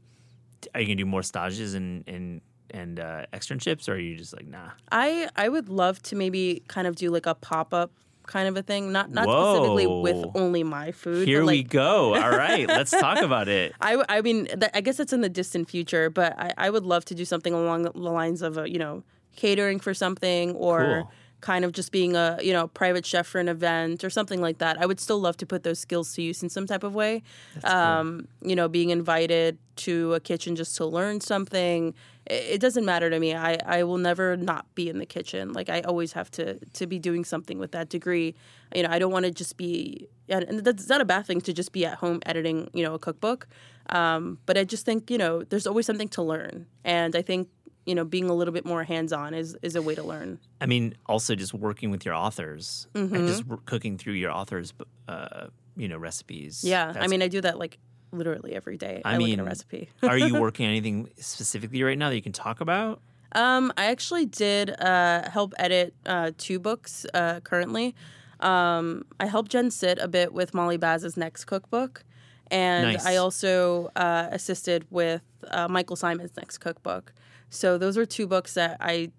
are you gonna do more stages and and and uh, externships, or are you just like nah? I I would love to maybe kind of do like a pop up kind of a thing, not not specifically with only my food. Here but we go. All [laughs] right, let's talk about it. I, I mean, th- I guess it's in the distant future, but I, I would love to do something along the lines of, a, you know, catering for something or Cool. kind of just being a, you know, private chef for an event or something like that. I would still love to put those skills to use in some type of way. Um, You know, being invited to a kitchen just to learn something. It, doesn't matter to me. I, I will never not be in the kitchen. Like I always have to to be doing something with that degree. You know, I don't want to just be and and that's not a bad thing to just be at home editing, you know, a cookbook. Um, but I just think, you know, there's always something to learn. And I think, you know, being a little bit more hands on is, is a way to learn. I mean, also just working with your authors Mm-hmm. and just cooking through your authors, uh, you know, recipes. Yeah. I mean, I do that like literally every day. I I, look at mean, a recipe. [laughs] are you [laughs] working on anything specifically right now that you can talk about? Um, I actually did uh, help edit uh, two books uh, currently. Um, I helped Jenn Sit a bit with Molly Baz's next cookbook. And Nice. I also uh, assisted with uh, Michael Symon's next cookbook. So those are two books that I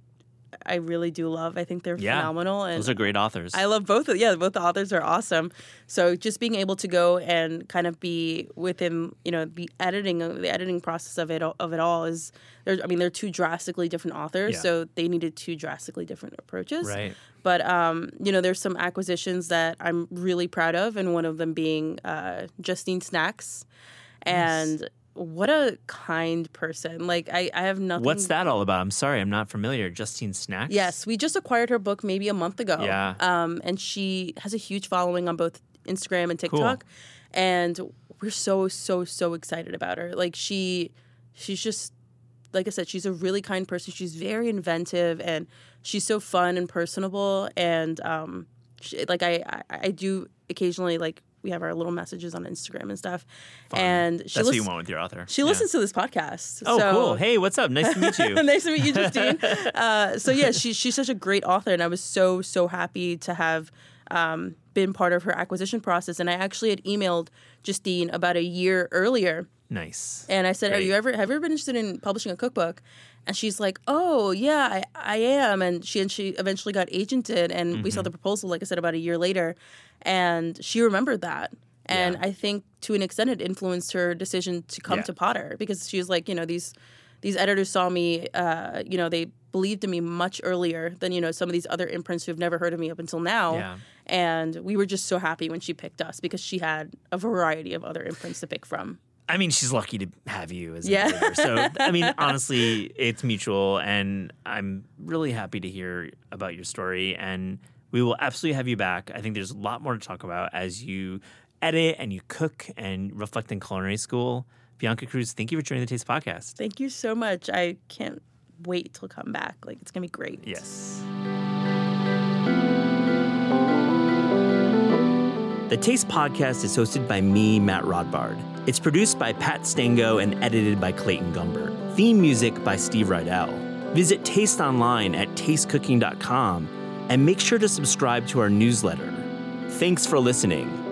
I really do love. I think they're Yeah. phenomenal. And Those are great authors. I love both of yeah, both the authors are awesome. So just being able to go and kind of be within, you know, the editing the editing process of it of it all is there's I mean they're two drastically different authors, Yeah. so they needed two drastically different approaches. right. But um, you know, there's some acquisitions that I'm really proud of, and one of them being uh, Justine Snacks, and what a kind person. Like I, I have nothing. What's that all about? I'm sorry, I'm not familiar. Justine Snacks? Yes, we just acquired her book maybe a month ago. Yeah. Um, and she has a huge following on both Instagram and TikTok. And we're so, so, so excited about her. Like she she's just like I said, she's a really kind person. She's very inventive and she's so fun and personable. And um she, like I, I I do occasionally like we have our little messages on Instagram and stuff. And she That's what you listens, want with your author. she Yeah. listens to this podcast. Oh, so, cool. Hey, what's up? Nice to meet you. [laughs] nice to meet you, [laughs] Justine. uh, so yeah, she, she's such a great author, and I was so so happy to have um, been part of her acquisition process. And I actually had emailed Justine about a year earlier Nice. And I said, "Are you ever have you ever been interested in publishing a cookbook?" And she's like, "Oh yeah, I, I am." And she and she eventually got agented, and we saw Mm-hmm. the proposal, like I said, about a year later, and she remembered that. And Yeah. I think to an extent, it influenced her decision to come Yeah. to Potter because she was like, you know, these these editors saw me, uh, you know, they believed in me much earlier than you know some of these other imprints who've never heard of me up until now. Yeah. And we were just so happy when she picked us because she had a variety of other imprints to pick from. I mean, she's lucky to have you as Yeah. editor. So, I mean, [laughs] honestly, it's mutual, and I'm really happy to hear about your story. And we will absolutely have you back. I think there's a lot more to talk about as you edit and you cook and reflect in culinary school. Bianca Cruz, thank you for joining the Taste Podcast. Thank you so much. I can't wait to come back. Like it's gonna be great. Yes. The Taste Podcast is hosted by me, Matt Rodbard. It's produced by Pat Stango and edited by Clayton Gumbert. Theme music by Steve Rydell. Visit Taste online at tastecooking.com and make sure to subscribe to our newsletter. Thanks for listening.